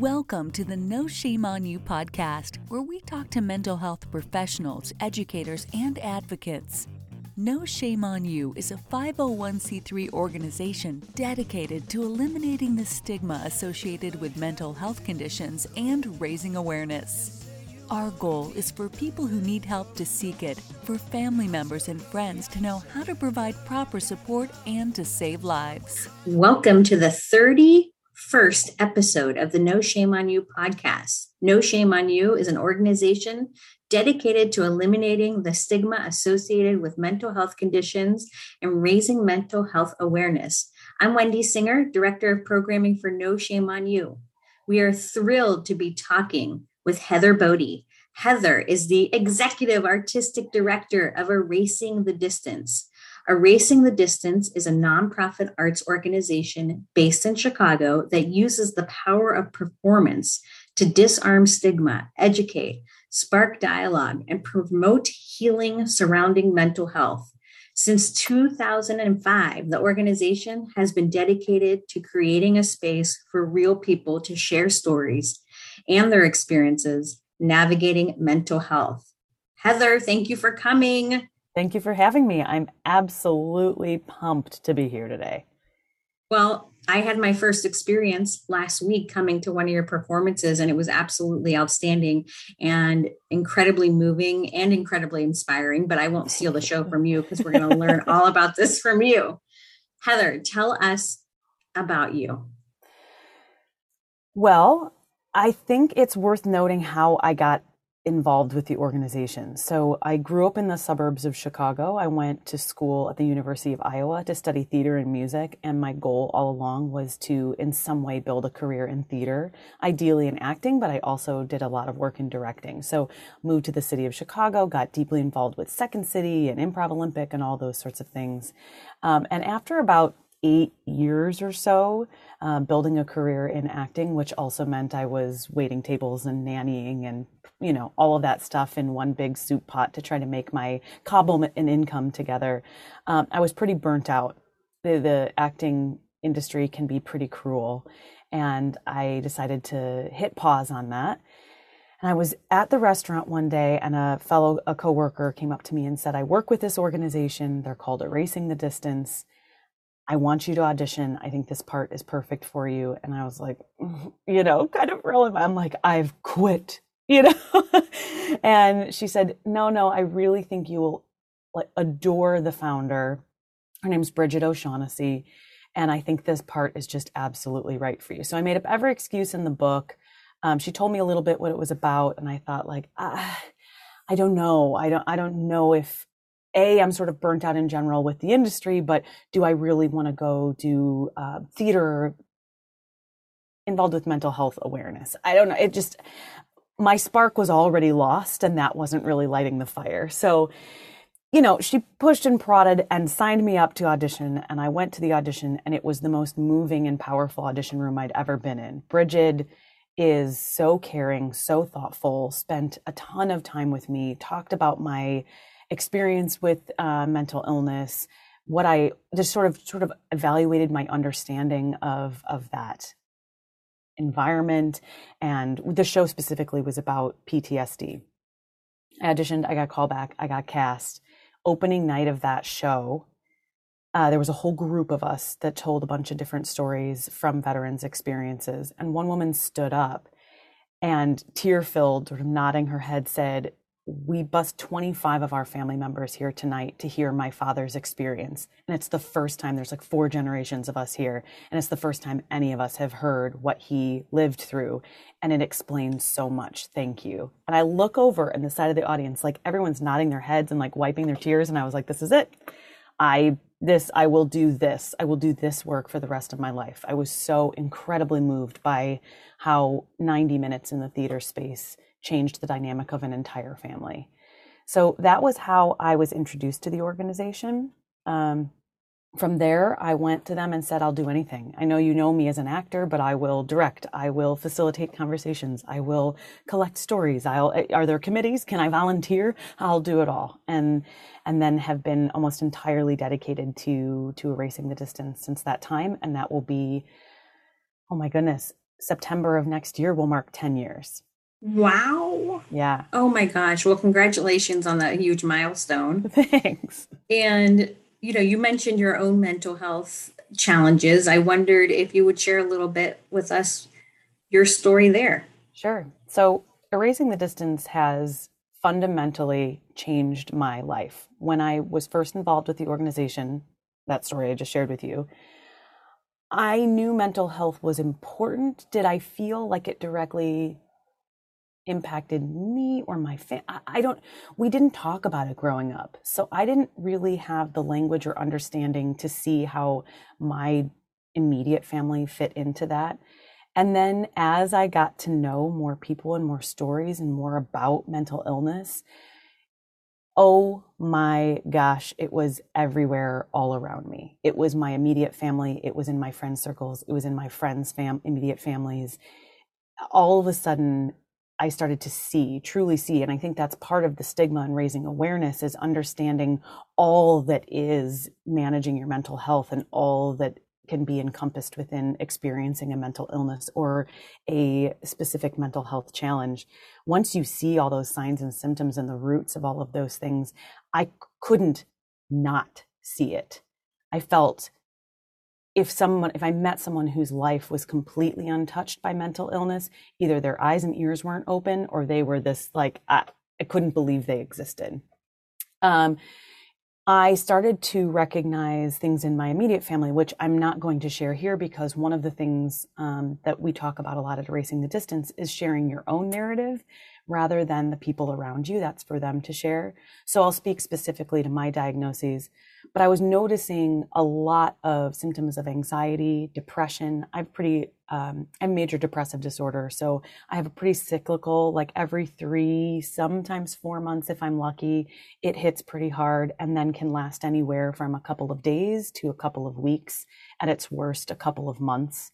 Welcome to the No Shame on You podcast, where we talk to mental health professionals, educators, and advocates. No Shame on You is a 501c3 organization dedicated to eliminating the stigma associated with mental health conditions and raising awareness. Our goal is for people who need help to seek it, for family members and friends to know how to provide proper support and to save lives. Welcome to the 30 first episode of the No Shame on You podcast. No Shame on You is an organization dedicated to eliminating the stigma associated with mental health conditions and raising mental health awareness. I'm Wendy Singer, Director of Programming for No Shame on You. We are thrilled to be talking with Heather Bodie. Heather is the Executive Artistic Director of Erasing the Distance. Erasing the Distance is a nonprofit arts organization based in Chicago that uses the power of performance to disarm stigma, educate, spark dialogue, and promote healing surrounding mental health. Since 2005, the organization has been dedicated to creating a space for real people to share stories and their experiences navigating mental health. Heather, thank you for coming. Thank you for having me. I'm absolutely pumped to be here today. Well, I had my first experience last week coming to one of your performances, and it was absolutely outstanding and incredibly moving and incredibly inspiring. But I won't steal the show from you because we're going to learn all about this from you. Heather, tell us about you. Well, I think it's worth noting how I got involved with the organization. So I grew up in the suburbs of Chicago. I went to school at the University of Iowa to study theater and music. And my goal all along was to, in some way, build a career in theater, ideally in acting, but I also did a lot of work in directing. So moved to the city of Chicago, got deeply involved with Second City and Improv Olympic and all those sorts of things. Um, and after about eight years or so uh, building a career in acting, which also meant I was waiting tables and nannying and you know all of that stuff in one big soup pot to try to make my cobble an income together. Um, I was pretty burnt out. The, the acting industry can be pretty cruel, and I decided to hit pause on that. And I was at the restaurant one day, and a fellow, a coworker, came up to me and said, "I work with this organization. They're called Erasing the Distance." I want you to audition. I think this part is perfect for you. And I was like, you know, kind of rolling. I'm like, I've quit, you know? and she said, no, no, I really think you will like adore the founder. Her name's Bridget O'Shaughnessy. And I think this part is just absolutely right for you. So I made up every excuse in the book. Um, she told me a little bit what it was about. And I thought like, ah, I don't know. I don't, I don't know if a i'm sort of burnt out in general with the industry but do i really want to go do uh, theater involved with mental health awareness? I don't know it just my spark was already lost and that wasn't really lighting the fire. So you know she pushed and prodded and signed me up to audition and i went to the audition and it was the most moving and powerful audition room i'd ever been in. Bridget is so caring so thoughtful spent a ton of time with me talked about my experience with uh, mental illness, what I just sort of sort of evaluated my understanding of of that environment, and the show specifically was about PTSD. I auditioned, I got called back, I got cast. Opening night of that show, uh, there was a whole group of us that told a bunch of different stories from veterans' experiences, and one woman stood up and tear filled, sort of nodding her head, said, we bust 25 of our family members here tonight to hear my father's experience. And it's the first time there's like four generations of us here. And it's the first time any of us have heard what he lived through. And it explains so much. Thank you. And I look over in the side of the audience, like everyone's nodding their heads and like wiping their tears. And I was like, this is it. I, this, I will do this. I will do this work for the rest of my life. I was so incredibly moved by how 90 minutes in the theater space changed the dynamic of an entire family. So that was how I was introduced to the organization. Um, from there, I went to them and said, I'll do anything. I know you know me as an actor, but I will direct. I will facilitate conversations. I will collect stories. I'll, eh, are there committees? Can I volunteer? I'll do it all. And, and then have been almost entirely dedicated to, to erasing the distance since that time. And that will be, oh my goodness, September of next year will mark 10 years. Wow. Yeah. Oh my gosh. Well, congratulations on that huge milestone. Thanks. And, you know, you mentioned your own mental health challenges. I wondered if you would share a little bit with us your story there. Sure. So, Erasing the Distance has fundamentally changed my life. When I was first involved with the organization, that story I just shared with you, I knew mental health was important. Did I feel like it directly impacted me or my family? I don't, we didn't talk about it growing up. So I didn't really have the language or understanding to see how my immediate family fit into that. And then as I got to know more people and more stories and more about mental illness, oh my gosh, it was everywhere all around me. It was my immediate family, it was in my friend circles, it was in my friends' fam- immediate families. All of a sudden, I started to see, truly see, and I think that's part of the stigma and raising awareness is understanding all that is managing your mental health and all that can be encompassed within experiencing a mental illness or a specific mental health challenge. Once you see all those signs and symptoms and the roots of all of those things, I couldn't not see it. I felt if someone if i met someone whose life was completely untouched by mental illness either their eyes and ears weren't open or they were this like i, I couldn't believe they existed. Um, I started to recognize things in my immediate family, which I'm not going to share here because one of the things um, that we talk about a lot at Erasing the Distance is sharing your own narrative rather than the people around you. That's for them to share. So I'll speak specifically to my diagnoses, but I was noticing a lot of symptoms of anxiety, depression. I have pretty, um, I'm major depressive disorder. So I have a pretty cyclical, like every three, sometimes four months, if I'm lucky, it hits pretty hard and then can last anywhere from a couple of days to a couple of weeks. At its worst, a couple of months.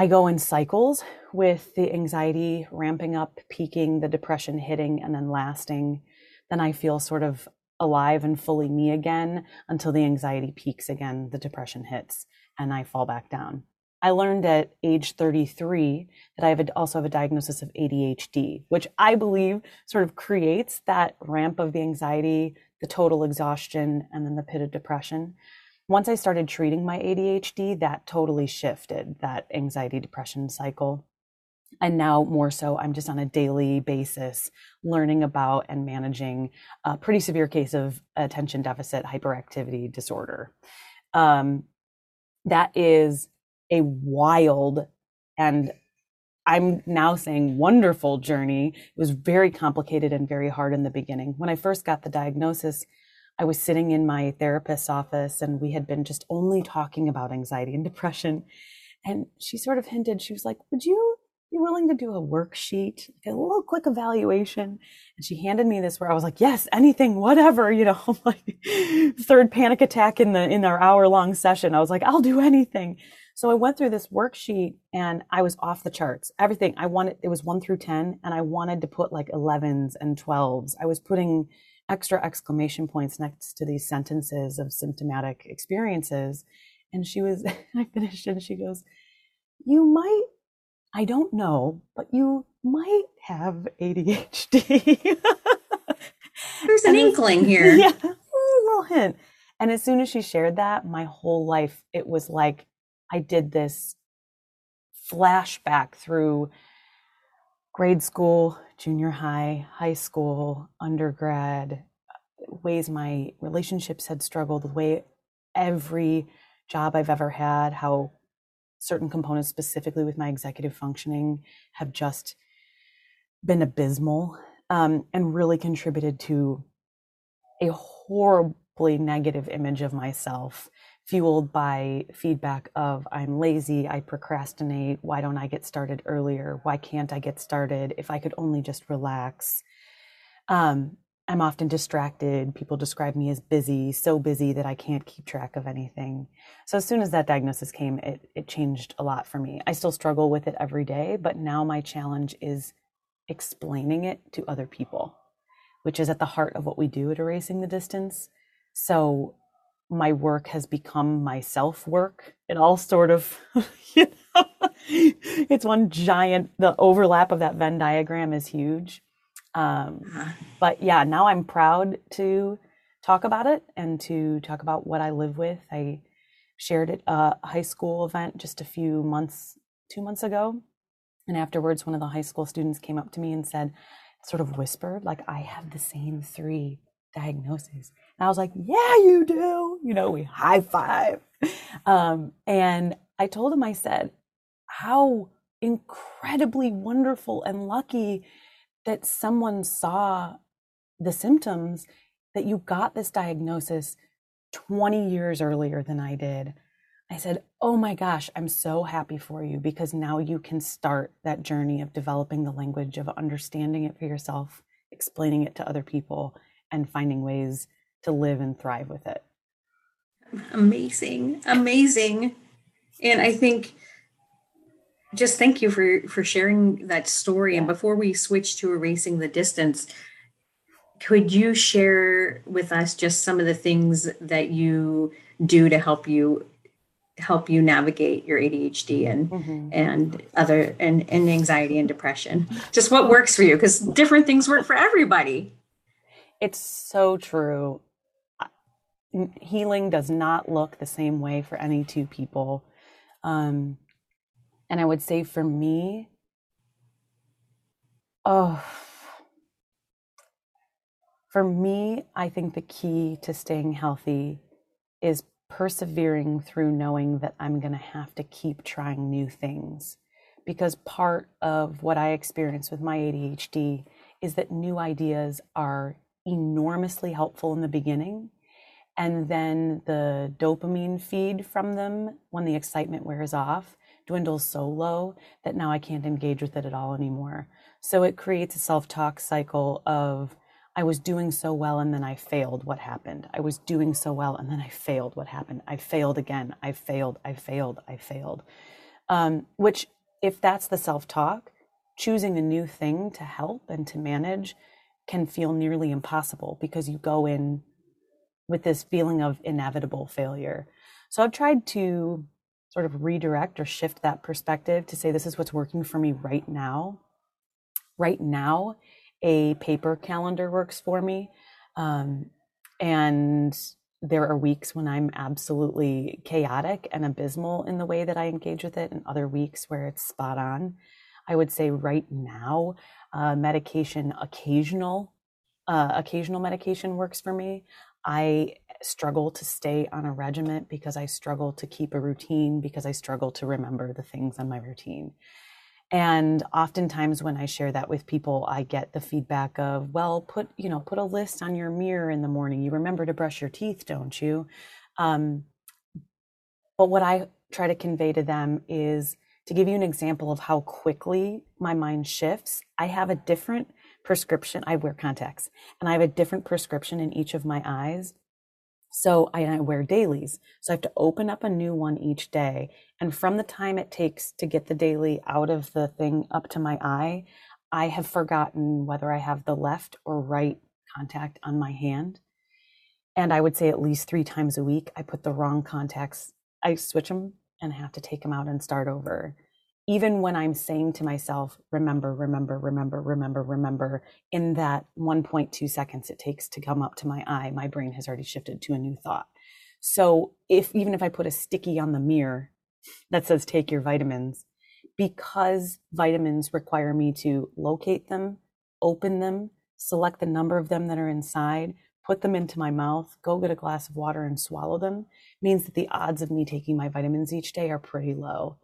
I go in cycles with the anxiety ramping up, peaking, the depression hitting, and then lasting. Then I feel sort of alive and fully me again until the anxiety peaks again, the depression hits, and I fall back down. I learned at age 33 that I have a, also have a diagnosis of ADHD, which I believe sort of creates that ramp of the anxiety, the total exhaustion, and then the pit of depression once I started treating my ADHD, that totally shifted that anxiety depression cycle. And now, more so, I'm just on a daily basis learning about and managing a pretty severe case of attention deficit hyperactivity disorder. Um, that is a wild and I'm now saying wonderful journey. It was very complicated and very hard in the beginning. When I first got the diagnosis, I was sitting in my therapist's office and we had been just only talking about anxiety and depression. And she sort of hinted, she was like, Would you be willing to do a worksheet, a little quick evaluation? And she handed me this where I was like, Yes, anything, whatever, you know, like third panic attack in the in our hour long session. I was like, I'll do anything. So I went through this worksheet and I was off the charts. Everything I wanted, it was one through 10, and I wanted to put like 11s and 12s. I was putting extra exclamation points next to these sentences of symptomatic experiences. And she was, I finished and she goes, You might, I don't know, but you might have ADHD. There's an inkling here. Yeah, a little hint. And as soon as she shared that, my whole life, it was like I did this flashback through grade school, junior high, high school, undergrad, ways my relationships had struggled, the way every job I've ever had, how certain components, specifically with my executive functioning, have just been abysmal um, and really contributed to a horribly negative image of myself fueled by feedback of I'm lazy, I procrastinate, why don't I get started earlier? Why can't I get started? If I could only just relax. Um, I'm often distracted. People describe me as busy, so busy that I can't keep track of anything. So as soon as that diagnosis came, it, it changed a lot for me. I still struggle with it every day, but now my challenge is explaining it to other people, which is at the heart of what we do at Erasing the Distance. So my work has become my self work. It all sort of, you know, it's one giant, the overlap of that Venn diagram is huge. Um, uh-huh. but yeah, now I'm proud to talk about it and to talk about what I live with. I shared at a high school event just a few months, two months ago. And afterwards, one of the high school students came up to me and said, sort of whispered, like, I have the same three diagnoses. And I was like, yeah, you do. You know, we high five. Um, and I told him, I said, how incredibly wonderful and lucky that someone saw the symptoms that you got this diagnosis 20 years earlier than I did. I said, Oh my gosh, I'm so happy for you because now you can start that journey of developing the language of understanding it for yourself, explaining it to other people, and finding ways to live and thrive with it. Amazing. Amazing. And I think just thank you for for sharing that story. And before we switch to erasing the distance, could you share with us just some of the things that you do to help you help you navigate your ADHD and mm-hmm. and other and, and anxiety and depression? Just what works for you because different things work for everybody. It's so true. Healing does not look the same way for any two people. Um, and I would say for me, oh, for me, I think the key to staying healthy is persevering through knowing that I'm going to have to keep trying new things. Because part of what I experience with my ADHD is that new ideas are enormously helpful in the beginning. And then the dopamine feed from them, when the excitement wears off, dwindles so low that now I can't engage with it at all anymore. So it creates a self talk cycle of, I was doing so well and then I failed. What happened? I was doing so well and then I failed. What happened? I failed again. I failed. I failed. I failed. Um, which, if that's the self talk, choosing a new thing to help and to manage can feel nearly impossible because you go in with this feeling of inevitable failure. So I've tried to sort of redirect or shift that perspective to say, this is what's working for me right now. Right now, a paper calendar works for me. Um, and there are weeks when I'm absolutely chaotic and abysmal in the way that I engage with it, and other weeks where it's spot on. I would say right now, uh, medication, occasional, uh, occasional medication works for me. I struggle to stay on a regiment because I struggle to keep a routine because I struggle to remember the things on my routine. And oftentimes when I share that with people, I get the feedback of, well, put, you know, put a list on your mirror in the morning. You remember to brush your teeth, don't you? Um, but what I try to convey to them is to give you an example of how quickly my mind shifts. I have a different prescription. I wear contacts and I have a different prescription in each of my eyes so I, I wear dailies. So I have to open up a new one each day. And from the time it takes to get the daily out of the thing up to my eye, I have forgotten whether I have the left or right contact on my hand. And I would say at least three times a week, I put the wrong contacts. I switch them and I have to take them out and start over even when I'm saying to myself, remember, remember, remember, remember, remember, in that 1.2 seconds it takes to come up to my eye, my brain has already shifted to a new thought. So if even if I put a sticky on the mirror that says take your vitamins, because vitamins require me to locate them, open them, select the number of them that are inside, put them into my mouth, go get a glass of water and swallow them, means that the odds of me taking my vitamins each day are pretty low.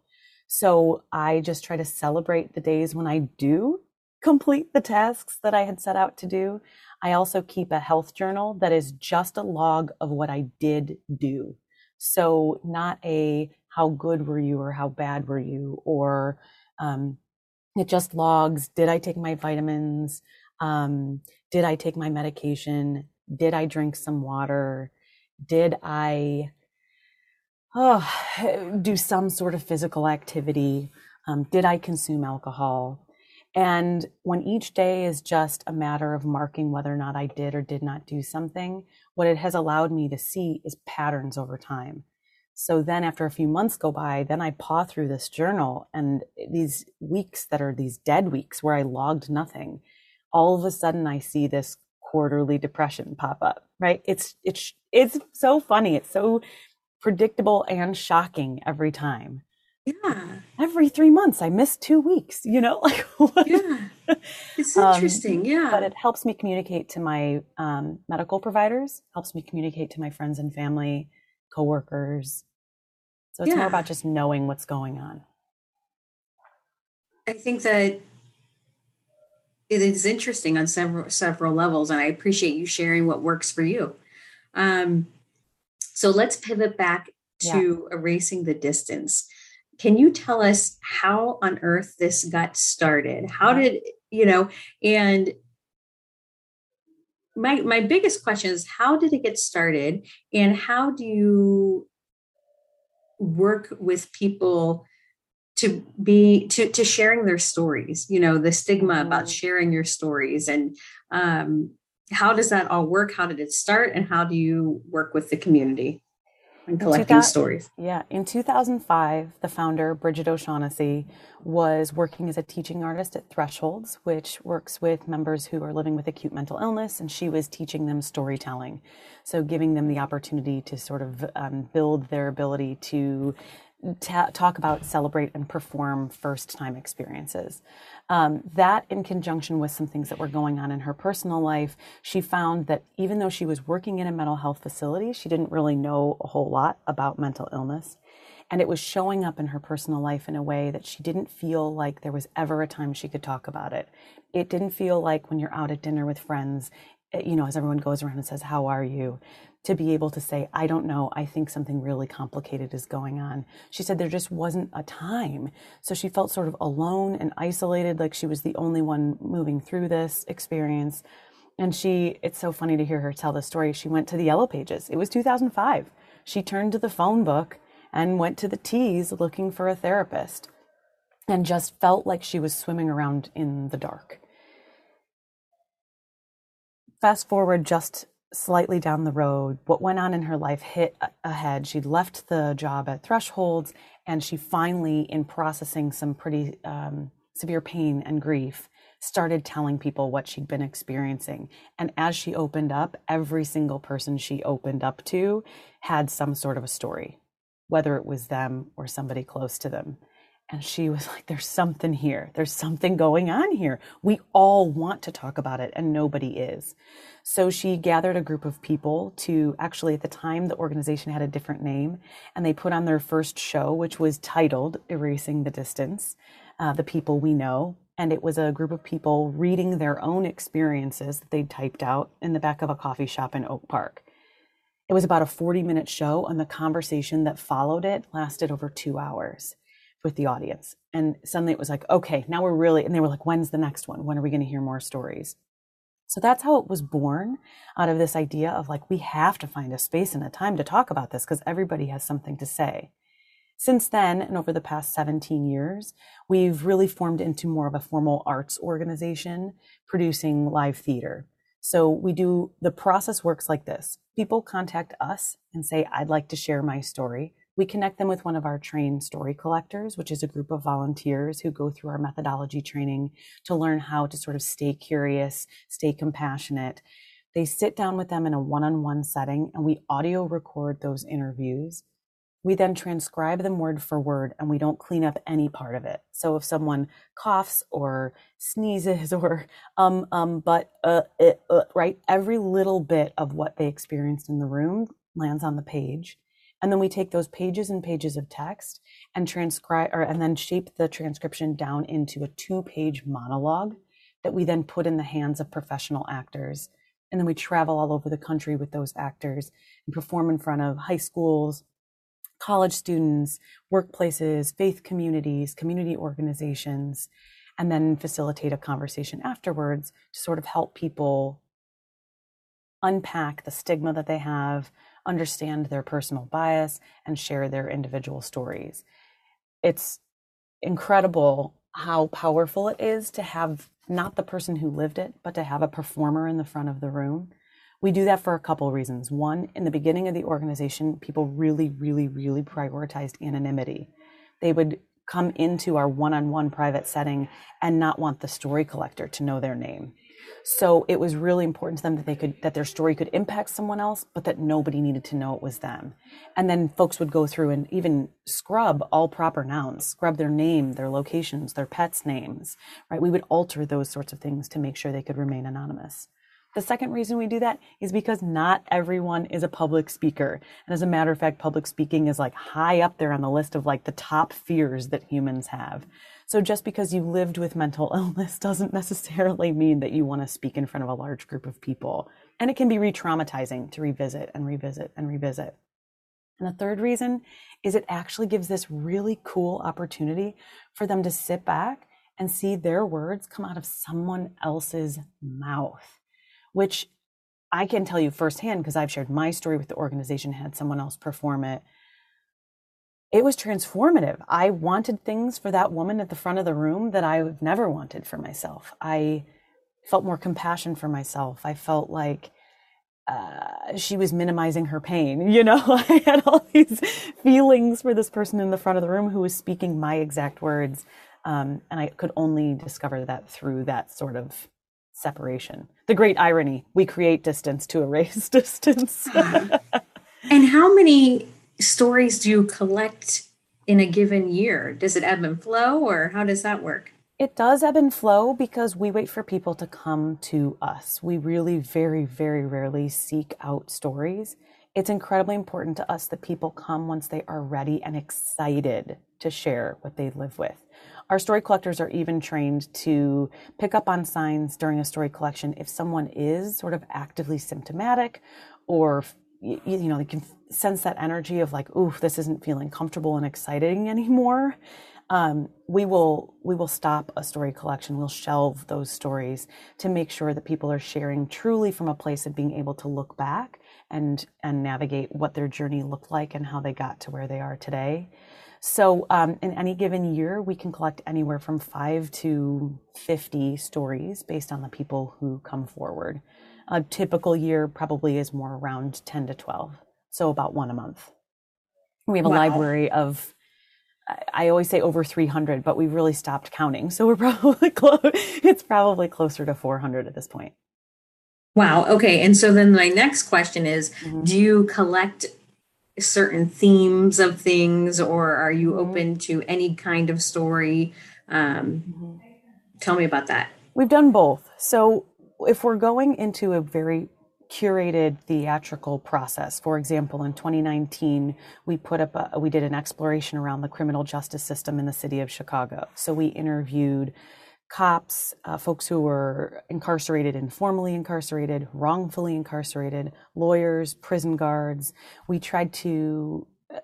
So I just try to celebrate the days when I do complete the tasks that I had set out to do. I also keep a health journal that is just a log of what I did do. So not a how good were you or how bad were you or um, it just logs did I take my vitamins? Um, did I take my medication? Did I drink some water? Did I oh, do some sort of physical activity? Um, did I consume alcohol? And when each day is just a matter of marking whether or not I did or did not do something, what it has allowed me to see is patterns over time. So then after a few months go by, then I paw through this journal and these weeks that are these dead weeks where I logged nothing, all of a sudden I see this quarterly depression pop up, right? It's it's it's so funny. It's so predictable and shocking every time. Yeah. Every 3 months I miss 2 weeks, you know? Like Yeah. It's interesting. Um, yeah. But it helps me communicate to my um, medical providers, helps me communicate to my friends and family, coworkers, so it's yeah. more about just knowing what's going on. I think that it is interesting on several several levels, and I appreciate you sharing what works for you. Um, so let's pivot back to yeah. erasing the distance. Can you tell us how on earth this got started? How yeah. did you know? And my my biggest question is how did it get started, and how do you work with people to be to to sharing their stories you know the stigma mm-hmm. about sharing your stories and um, how does that all work? How did it start? And how do you work with the community and collecting stories? Yeah in 2005 the founder bridget o'shaughnessy was working as a teaching artist at thresholds which works with members who are living with acute mental illness and she was teaching them storytelling. So giving them the opportunity to sort of um, build their ability to ta- talk about, celebrate, and perform first time experiences. Um, that, in conjunction with some things that were going on in her personal life, she found that even though she was working in a mental health facility, she didn't really know a whole lot about mental illness. And it was showing up in her personal life in a way that she didn't feel like there was ever a time she could talk about it. It didn't feel like when you're out at dinner with friends, Eh, you know, as everyone goes around and says, How are you? To be able to say, I don't know, I think something really complicated is going on. She said there just wasn't a time. So she felt sort of alone and isolated, like she was the only one moving through this experience. And she, it's so funny to hear her tell the story. She went to the Yellow Pages. It was 2005. She turned to the phone book and went to the T's looking for a therapist and just felt like she was swimming around in the dark fast forward just slightly down the road, what went on in her life hit ahead. She'd left the job at Thresholds, and she finally, in processing some pretty um, severe pain and grief, started telling people what she'd been experiencing. And as she opened up, every single person she opened up to had some sort of a story, whether it was them or somebody close to them. And she was like, There's something here. There's something going on here. We all want to talk about it, and nobody is. So she gathered a group of people to actually, at the time, the organization had a different name, and they put on their first show, which was titled Erasing the Distance uh, The People We Know. And it was a group of people reading their own experiences that they'd typed out in the back of a coffee shop in Oak Park. It was about a 40 minute show, and the conversation that followed it lasted over two hours with the audience. And suddenly it was like, okay, now we're really, and they were like, when's the next one? When are we going to hear more stories? So that's how it was born out of this idea of like, we have to find a space and a time to talk about this because everybody has something to say. Since then, and over the past 17 years, we've really formed into more of a formal arts organization producing live theater. So we do, the process works like this. People contact us and say, I'd like to share my story. We connect them with one of our trained story collectors, which is a group of volunteers who go through our methodology training to learn how to sort of stay curious, stay compassionate. They sit down with them in a one on one setting and we audio record those interviews. We then transcribe them word for word and we don't clean up any part of it. So if someone coughs or sneezes or um, um, but, uh, uh, right, every little bit of what they experienced in the room lands on the page and then we take those pages and pages of text and transcribe or and then shape the transcription down into a two-page monologue that we then put in the hands of professional actors. And then we travel all over the country with those actors and perform in front of high schools, college students, workplaces, faith communities, community organizations, and then facilitate a conversation afterwards to sort of help people unpack the stigma that they have, understand their personal bias, and share their individual stories. It's incredible how powerful it is to have not the person who lived it, but to have a performer in the front of the room. We do that for a couple reasons. One, in the beginning of the organization, people really, really, really prioritized anonymity. They would come into our one on one private setting and not want the story collector to know their name. So it was really important to them that they could that their story could impact someone else, but that nobody needed to know it was them. And then folks would go through and even scrub all proper nouns, scrub their name, their locations, their pets' names, right? We would alter those sorts of things to make sure they could remain anonymous. The second reason we do that is because not everyone is a public speaker. And as a matter of fact, public speaking is like high up there on the list of like the top fears that humans have. So just because you lived with mental illness doesn't necessarily mean that you want to speak in front of a large group of people. And it can be re traumatizing to revisit and revisit and revisit. And the third reason is it actually gives this really cool opportunity for them to sit back and see their words come out of someone else's mouth, which I can tell you firsthand because I've shared my story with the organization, had someone else perform it it was transformative. I wanted things for that woman at the front of the room that I've never wanted for myself. I felt more compassion for myself. I felt like uh, she was minimizing her pain. You know, I had all these feelings for this person in the front of the room who was speaking my exact words. Um, and I could only discover that through that sort of separation. The great irony we create distance to erase distance. and how many stories do you collect in a given year? Does it ebb and flow, or how does that work? It does ebb and flow because we wait for people to come to us. We really very, very rarely seek out stories. It's incredibly important to us that people come once they are ready and excited to share what they live with. Our story collectors are even trained to pick up on signs during a story collection if someone is sort of actively symptomatic or you, you know, they can sense that energy of like, ooh, this isn't feeling comfortable and exciting anymore. Um, we will we will stop a story collection. We'll shelve those stories to make sure that people are sharing truly from a place of being able to look back and and navigate what their journey looked like and how they got to where they are today. So, um, in any given year, we can collect anywhere from five to 50 stories based on the people who come forward. A typical year probably is more around 10 to 12, so about one a month. We have a wow. library of, I always say over 300, but we've really stopped counting. So we're probably close, it's probably closer to 400 at this point. Wow. Okay. And so then my next question is mm-hmm. Do you collect certain themes of things or are you mm-hmm. open to any kind of story? Um, mm-hmm. Tell me about that. We've done both. So if we're going into a very curated theatrical process. For example, in 2019, we put up a, we did an exploration around the criminal justice system in the city of Chicago. So we interviewed cops, uh, folks who were incarcerated, informally incarcerated, wrongfully incarcerated, lawyers, prison guards. We tried to uh,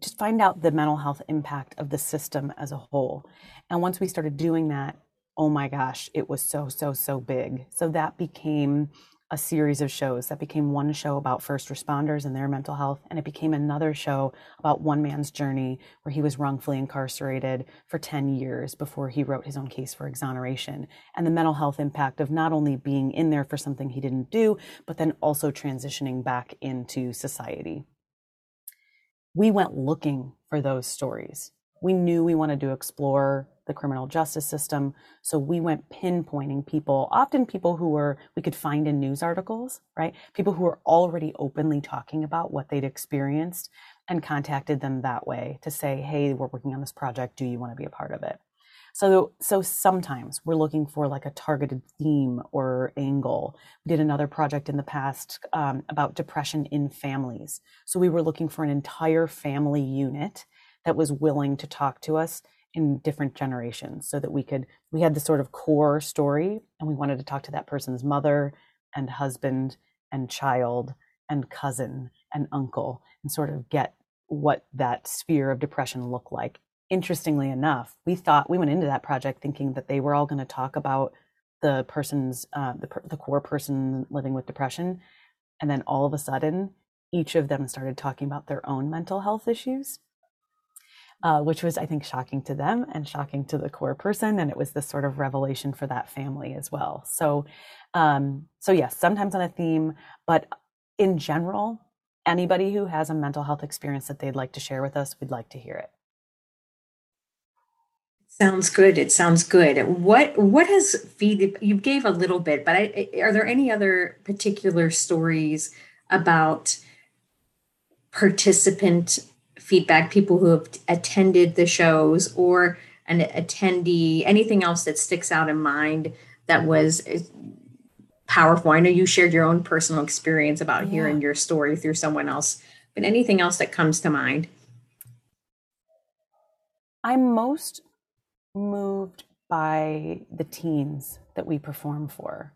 just find out the mental health impact of the system as a whole. And once we started doing that, oh my gosh, it was so, so, so big. So that became a series of shows. That became one show about first responders and their mental health, and it became another show about one man's journey where he was wrongfully incarcerated for 10 years before he wrote his own case for exoneration, and the mental health impact of not only being in there for something he didn't do, but then also transitioning back into society. We went looking for those stories. We knew we wanted to explore the criminal justice system. So we went pinpointing people, often people who were, we could find in news articles, right? People who were already openly talking about what they'd experienced and contacted them that way to say, hey, we're working on this project. Do you want to be a part of it? So, so sometimes we're looking for like a targeted theme or angle. We did another project in the past um, about depression in families. So we were looking for an entire family unit that was willing to talk to us in different generations so that we could we had the sort of core story and we wanted to talk to that person's mother and husband and child and cousin and uncle and sort of get what that sphere of depression looked like. Interestingly enough we thought we went into that project thinking that they were all going to talk about the person's uh, the, the core person living with depression. And then all of a sudden each of them started talking about their own mental health issues uh, which was, I think, shocking to them and shocking to the core person. And it was this sort of revelation for that family as well. So, um, so yes, sometimes on a theme, but in general, anybody who has a mental health experience that they'd like to share with us, we'd like to hear it. Sounds good. It sounds good. What what has feed you gave a little bit, but I, are there any other particular stories about participant feedback, people who have attended the shows or an attendee, anything else that sticks out in mind that was uh, powerful? I know you shared your own personal experience about yeah. hearing your story through someone else, but anything else that comes to mind? I'm most moved by the teens that we perform for.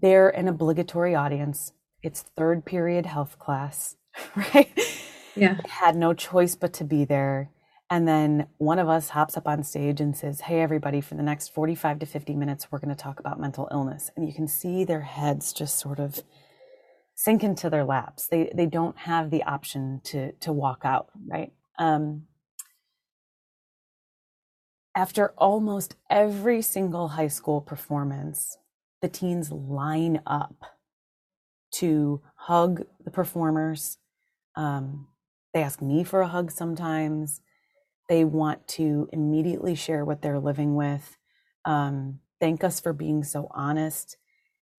They're an obligatory audience. It's third period health class, right? Yeah. Had no choice but to be there. And then one of us hops up on stage and says, Hey, everybody, for the next 45 to 50 minutes, we're going to talk about mental illness. And you can see their heads just sort of sink into their laps. They, they don't have the option to, to walk out, right? Um, after almost every single high school performance, the teens line up to hug the performers. Um, they ask me for a hug sometimes. They want to immediately share what they're living with. Um, thank us for being so honest.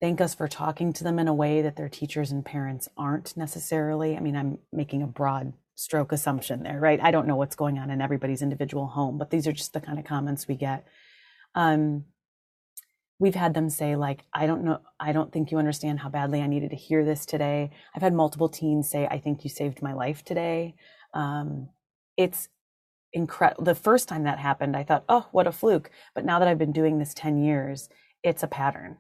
Thank us for talking to them in a way that their teachers and parents aren't necessarily. I mean, I'm making a broad stroke assumption there, right? I don't know what's going on in everybody's individual home, but these are just the kind of comments we get. Um, we've had them say like i don't know i don't think you understand how badly i needed to hear this today. I've had multiple teens say i think you saved my life today. Um, it's incredible the first time that happened i thought oh what a fluke. But now that i've been doing this 10 years it's a pattern.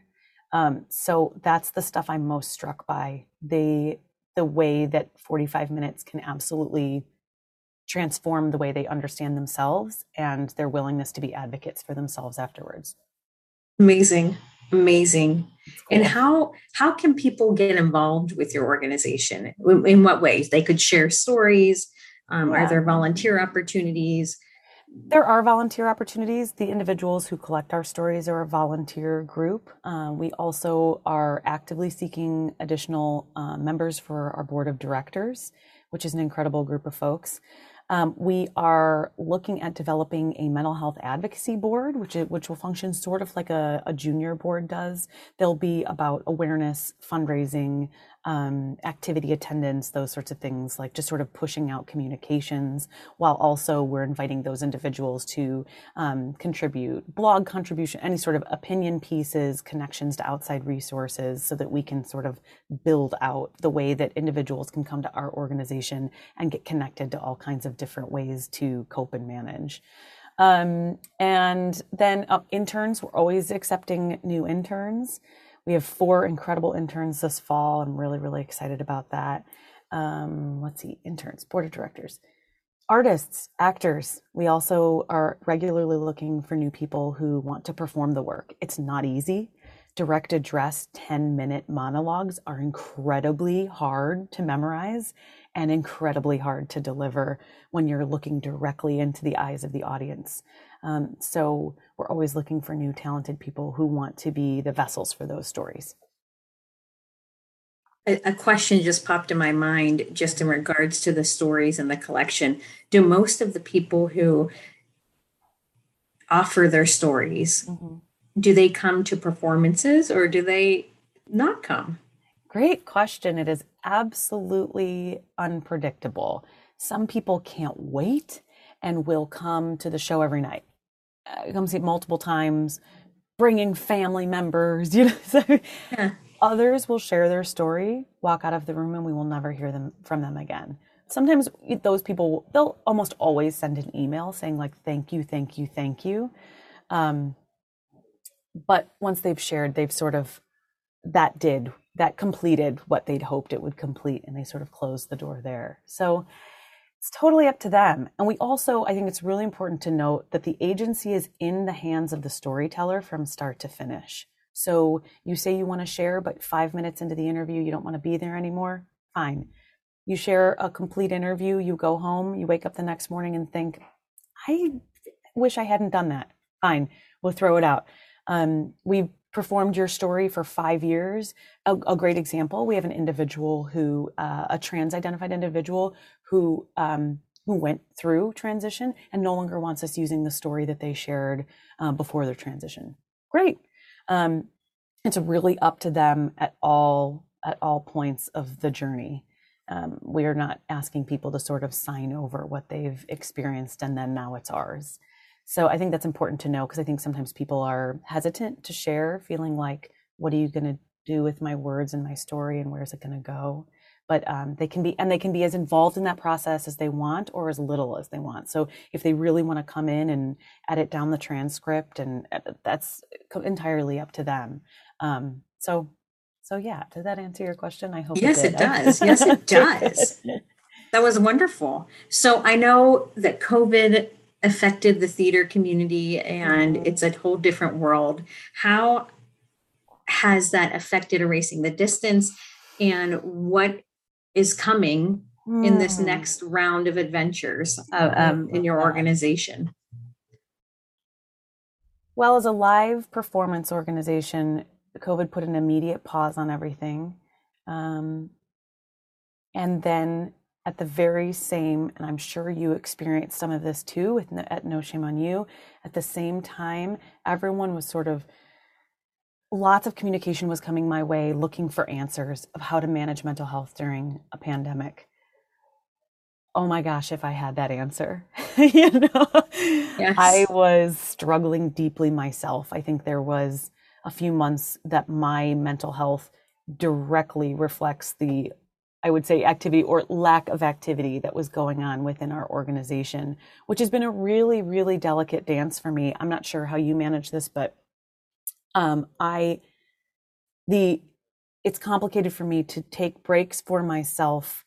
Um, so that's the stuff i'm most struck by. The the way that 45 minutes can absolutely transform the way they understand themselves and their willingness to be advocates for themselves afterwards. Amazing. Amazing. Cool. And how how can people get involved with your organization? In, what ways? They could share stories. Um, yeah. Are there volunteer opportunities? There are volunteer opportunities. The individuals who collect our stories are a volunteer group. Uh, we also are actively seeking additional uh, members for our board of directors, which is an incredible group of folks. Um, we are looking at developing a mental health advocacy board, which which will function sort of like a, a junior board does. They'll be about awareness, fundraising, um, activity attendance, those sorts of things, like just sort of pushing out communications, while also we're inviting those individuals to um, contribute blog contribution, any sort of opinion pieces, connections to outside resources, so that we can sort of build out the way that individuals can come to our organization and get connected to all kinds of different ways to cope and manage. Um, and then uh, interns, we're always accepting new interns. We have four incredible interns this fall. I'm really, really excited about that. Um, let's see, interns, board of directors, artists, actors. We also are regularly looking for new people who want to perform the work. It's not easy. Direct address 10 minute monologues are incredibly hard to memorize and incredibly hard to deliver when you're looking directly into the eyes of the audience. Um, so we're always looking for new talented people who want to be the vessels for those stories. A, a question just popped in my mind just in regards to the stories and the collection. Do most of the people who offer their stories mm-hmm. do they come to performances or do they not come? Great question. It is absolutely unpredictable. Some people can't wait and will come to the show every night uh, come see it multiple times, bringing family members. You know, so yeah. others will share their story, walk out of the room, and we will never hear them from them again. Sometimes those people they'll almost always send an email saying like thank you, thank you, thank you. Um, but once they've shared, they've sort of that did that completed what they'd hoped it would complete, and they sort of closed the door there. So it's totally up to them. And we also, I think it's really important to note that the agency is in the hands of the storyteller from start to finish. So you say you want to share, but five minutes into the interview, you don't want to be there anymore. Fine. You share a complete interview, you go home, you wake up the next morning and think, I wish I hadn't done that. Fine, we'll throw it out. Um, we've performed your story for five years. A, a, great example: we have an individual who, uh, a trans-identified individual who um, who went through transition and no longer wants us using the story that they shared uh, before their transition. Great. Um, it's really up to them at all at all points of the journey. Um, we are not asking people to sort of sign over what they've experienced and then now it's ours. So I think that's important to know because I think sometimes people are hesitant to share, feeling like, what are you going to do with my words and my story and where's it going to go? But um, they can be, and they can be as involved in that process as they want or as little as they want. So if they really want to come in and edit down the transcript, and uh, that's entirely up to them. Um, so, so yeah, did that answer your question? I hope. Yes, it, it does. yes, it does. That was wonderful. So I know that COVID affected the theater community and mm-hmm. it's a whole different world. How has that affected erasing the distance and what is coming mm. in this hmm. next round of adventures uh, um, in your organization? Well, as a live performance organization, COVID put an immediate pause on everything. Um, and then at the very same, and I'm sure you experienced some of this too with at No Shame on You. At the same time, everyone was sort of lots of communication was coming my way looking for answers of how to manage mental health during a pandemic. Oh my gosh, if I had that answer. you know, yes. I was struggling deeply myself. I think there was a few months that my mental health directly reflects the I would say, activity or lack of activity that was going on within our organization, which has been a really, really delicate dance for me. I'm not sure how you manage this, but um, I, the, it's complicated for me to take breaks for myself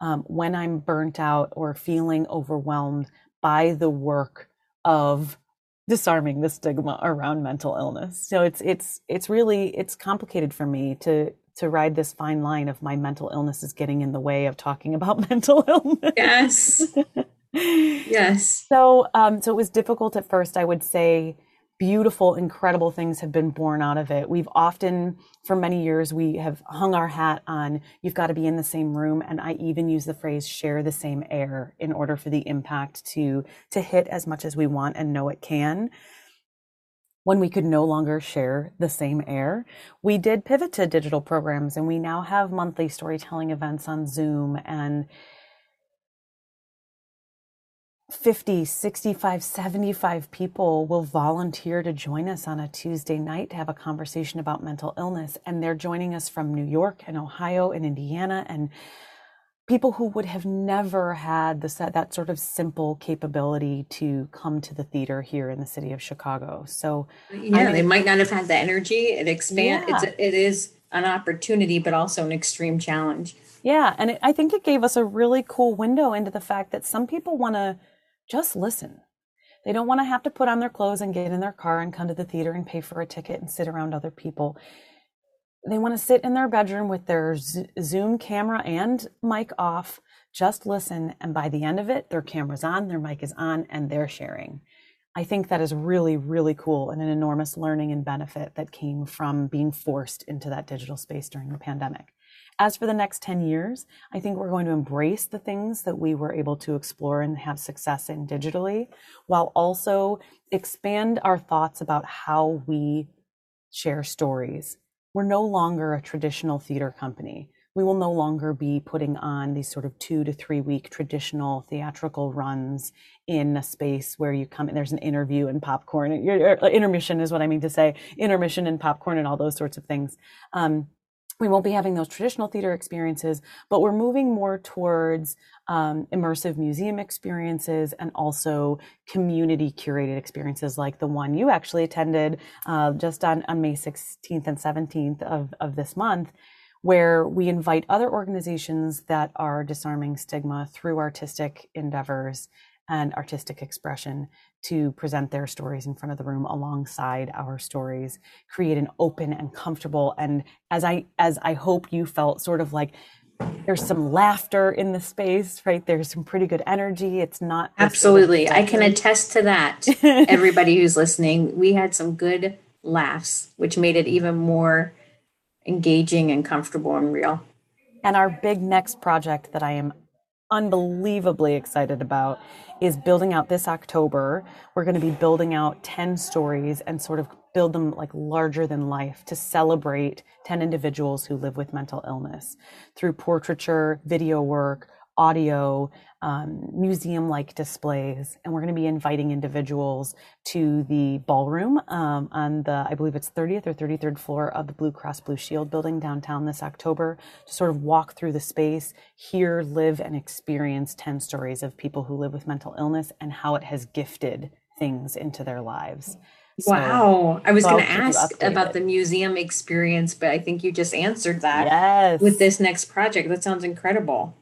um, when I'm burnt out or feeling overwhelmed by the work of disarming the stigma around mental illness. So it's it's it's really it's complicated for me to to ride this fine line of my mental illness is getting in the way of talking about mental illness. Yes. yes. So, um, so it was difficult at first. I would say beautiful, incredible things have been born out of it. We've often, for many years, we have hung our hat on you've got to be in the same room, and I even use the phrase "share the same air" in order for the impact to to hit as much as we want and know it can when we could no longer share the same air, we did pivot to digital programs and we now have monthly storytelling events on Zoom and 50, 65, 75 people will volunteer to join us on a Tuesday night to have a conversation about mental illness. And they're joining us from New York and Ohio and Indiana and people who would have never had this, that sort of simple capability to come to the theater here in the city of Chicago. So yeah, I mean, they might not have had the energy. It expand. Yeah. It's it is an opportunity, but also an extreme challenge. Yeah, and it, I think it gave us a really cool window into the fact that some people want to just listen. They don't want to have to put on their clothes and get in their car and come to the theater and pay for a ticket and sit around other people they want to sit in their bedroom with their Zoom camera and mic off, just listen. And by the end of it, their camera's on, their mic is on, and they're sharing. I think that is really, really cool and an enormous learning and benefit that came from being forced into that digital space during the pandemic. As for the next 10 years, I think we're going to embrace the things that we were able to explore and have success in digitally, while also expand our thoughts about how we share stories we're no longer a traditional theater company. We will no longer be putting on these sort of two to three week traditional theatrical runs in a space where you come and there's an interview and popcorn. Intermission is what I mean to say. Intermission and popcorn and all those sorts of things. Um, we won't be having those traditional theater experiences, but we're moving more towards um, immersive museum experiences and also community curated experiences like the one you actually attended uh, just on, on May 16th and 17th of, of this month, where we invite other organizations that are disarming stigma through artistic endeavors and artistic expression to present their stories in front of the room alongside our stories create an open and comfortable and as i as i hope you felt sort of like there's some laughter in the space, right? There's some pretty good energy. It's not absolutely. I can attest to that. Everybody who's listening, we had some good laughs, which made it even more engaging and comfortable and real. And our big next project that I am unbelievably excited about is building out this October. We're going to be building out 10 stories and sort of build them like larger than life to celebrate 10 individuals who live with mental illness through portraiture, video work, audio, um, museum like displays. And we're going to be inviting individuals to the ballroom um, on the, I believe it's 30th or 33rd floor of the Blue Cross Blue Shield building downtown this October to sort of walk through the space, hear, live, and experience 10 stories of people who live with mental illness and how it has gifted things into their lives. So, wow. I was so going to ask about the museum experience, but I think you just answered that yes. with this next project. That sounds incredible.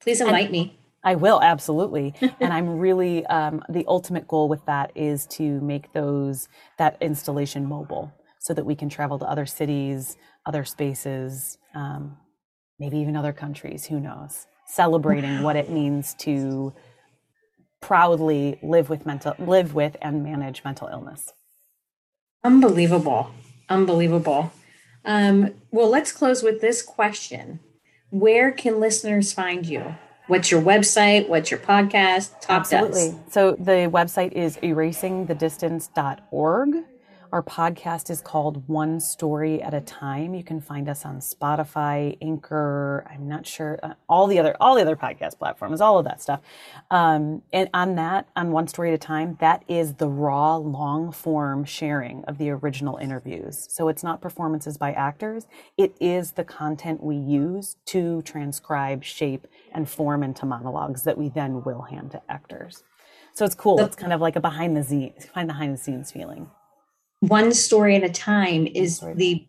Please invite and, me. I will absolutely, and I'm really um, the ultimate goal with that is to make those that installation mobile, so that we can travel to other cities, other spaces, um, maybe even other countries. Who knows? Celebrating what it means to proudly live with mental live with and manage mental illness. Unbelievable, unbelievable. Um, well, let's close with this question: Where can listeners find you? What's your website? What's your podcast? Absolutely. So the website is erasingthedistance.org. Our podcast is called One Story at a Time. You can find us on Spotify, Anchor. I'm not sure uh, all the other all the other podcast platforms, all of that stuff. Um, and on that, on One Story at a Time, that is the raw, long form sharing of the original interviews. So it's not performances by actors. It is the content we use to transcribe, shape, and form into monologues that we then will hand to actors. So it's cool. It's kind of like a behind the scenes, behind the scenes feeling one story at a time is the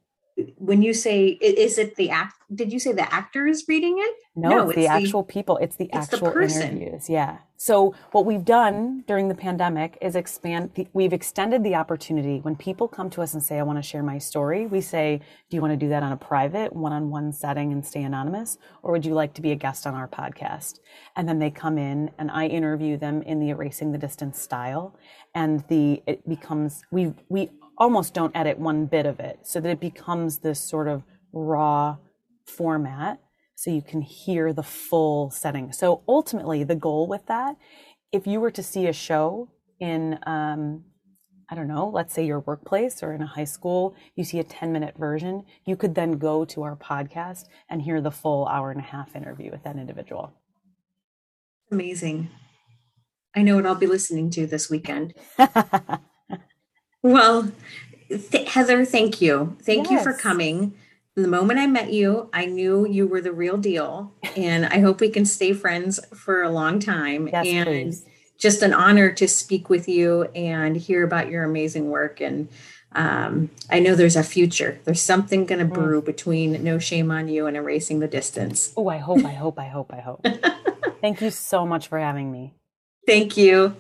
when you say is it the act did you say the actors reading it? No, no it's, it's, the actual people. It's the it's actual the interviews yeah. So what we've done during the pandemic is expand the, we've extended the opportunity. When people come to us and say i want to share my story we say do you want to do that on a private one-on-one setting and stay anonymous? Or would you like to be a guest on our podcast? And then they come in and i interview them in the erasing the distance style. And the it becomes we we almost don't edit one bit of it so that it becomes this sort of raw format so you can hear the full setting. So ultimately, the goal with that, if you were to see a show in, um, I don't know, let's say your workplace or in a high school, you see a 10 minute version, you could then go to our podcast and hear the full hour and a half interview with that individual. Amazing. I know what I'll be listening to this weekend. Well, th- Heather, thank you. Thank yes. you for coming. The moment I met you, I knew you were the real deal. And I hope we can stay friends for a long time. Yes, and please. just an honor to speak with you and hear about your amazing work. And um, I know there's a future. There's something going to mm. brew between No Shame on You and Erasing the Distance. Oh, I hope, I hope, I hope, I hope. Thank you so much for having me. Thank you.